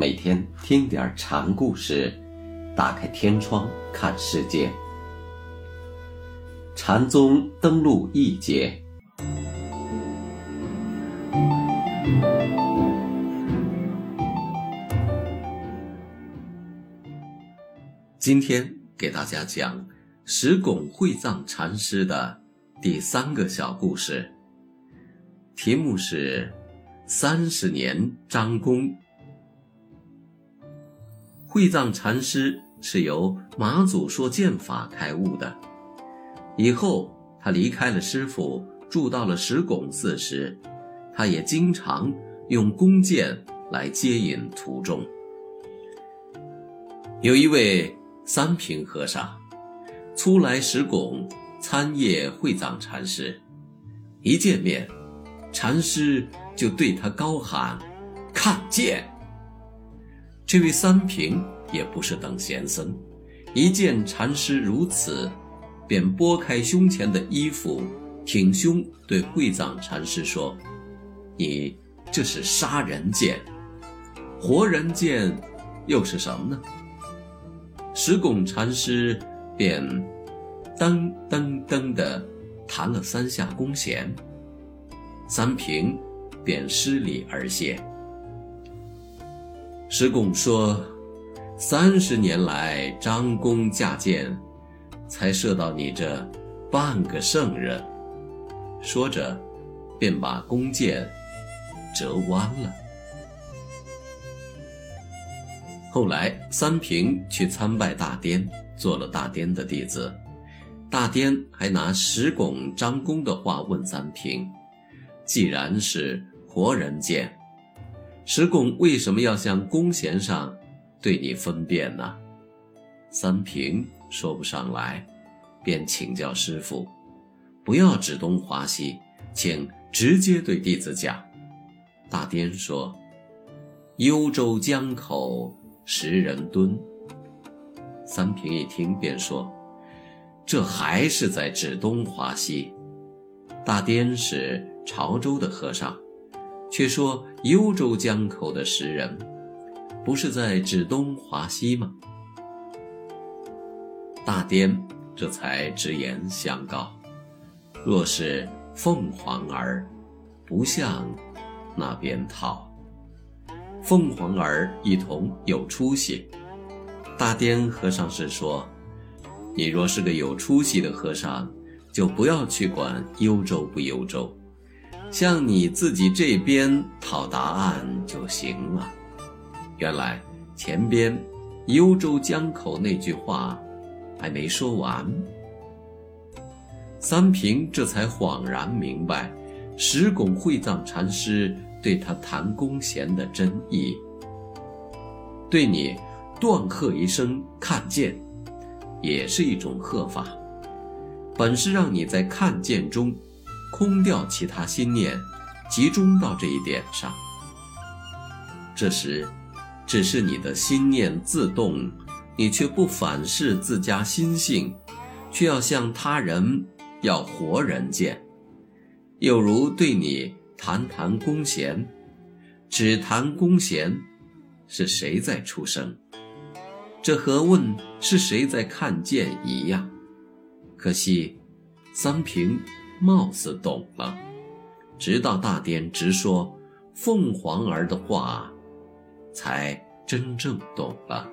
每天听点禅故事，打开天窗看世界。禅宗登陆一节，今天给大家讲石拱会藏禅师的第三个小故事，题目是“三十年张公”。会藏禅师是由马祖说剑法开悟的。以后他离开了师傅，住到了石拱寺时，他也经常用弓箭来接引途中。有一位三平和尚，初来石拱参谒会藏禅师，一见面，禅师就对他高喊：“看剑！”这位三平也不是等闲僧，一见禅师如此，便拨开胸前的衣服，挺胸对会藏禅师说：“你这是杀人剑，活人剑又是什么呢？”石拱禅师便噔噔噔地弹了三下弓弦，三平便施礼而谢。石拱说：“三十年来，张弓架箭，才射到你这半个圣人。”说着，便把弓箭折弯了。后来，三平去参拜大颠，做了大颠的弟子。大颠还拿石拱张弓的话问三平：“既然是活人剑。”石拱为什么要向弓弦上对你分辨呢？三平说不上来，便请教师傅，不要指东划西，请直接对弟子讲。大颠说：“幽州江口石人蹲。”三平一听便说：“这还是在指东划西。”大颠是潮州的和尚。却说幽州江口的石人，不是在指东划西吗？大颠这才直言相告：若是凤凰儿，不向那边套。凤凰儿一同有出息。大颠和尚是说：你若是个有出息的和尚，就不要去管幽州不幽州。向你自己这边讨答案就行了。原来前边幽州江口那句话还没说完，三平这才恍然明白石拱会藏禅师对他弹弓弦的真意。对你断喝一声“看见”，也是一种喝法，本是让你在看见中。空掉其他心念，集中到这一点上。这时，只是你的心念自动，你却不反视自家心性，却要向他人要活人见。有如对你弹弹弓弦，只弹弓弦，是谁在出声？这和问是谁在看见一样。可惜，三平。貌似懂了，直到大颠直说凤凰儿的话，才真正懂了。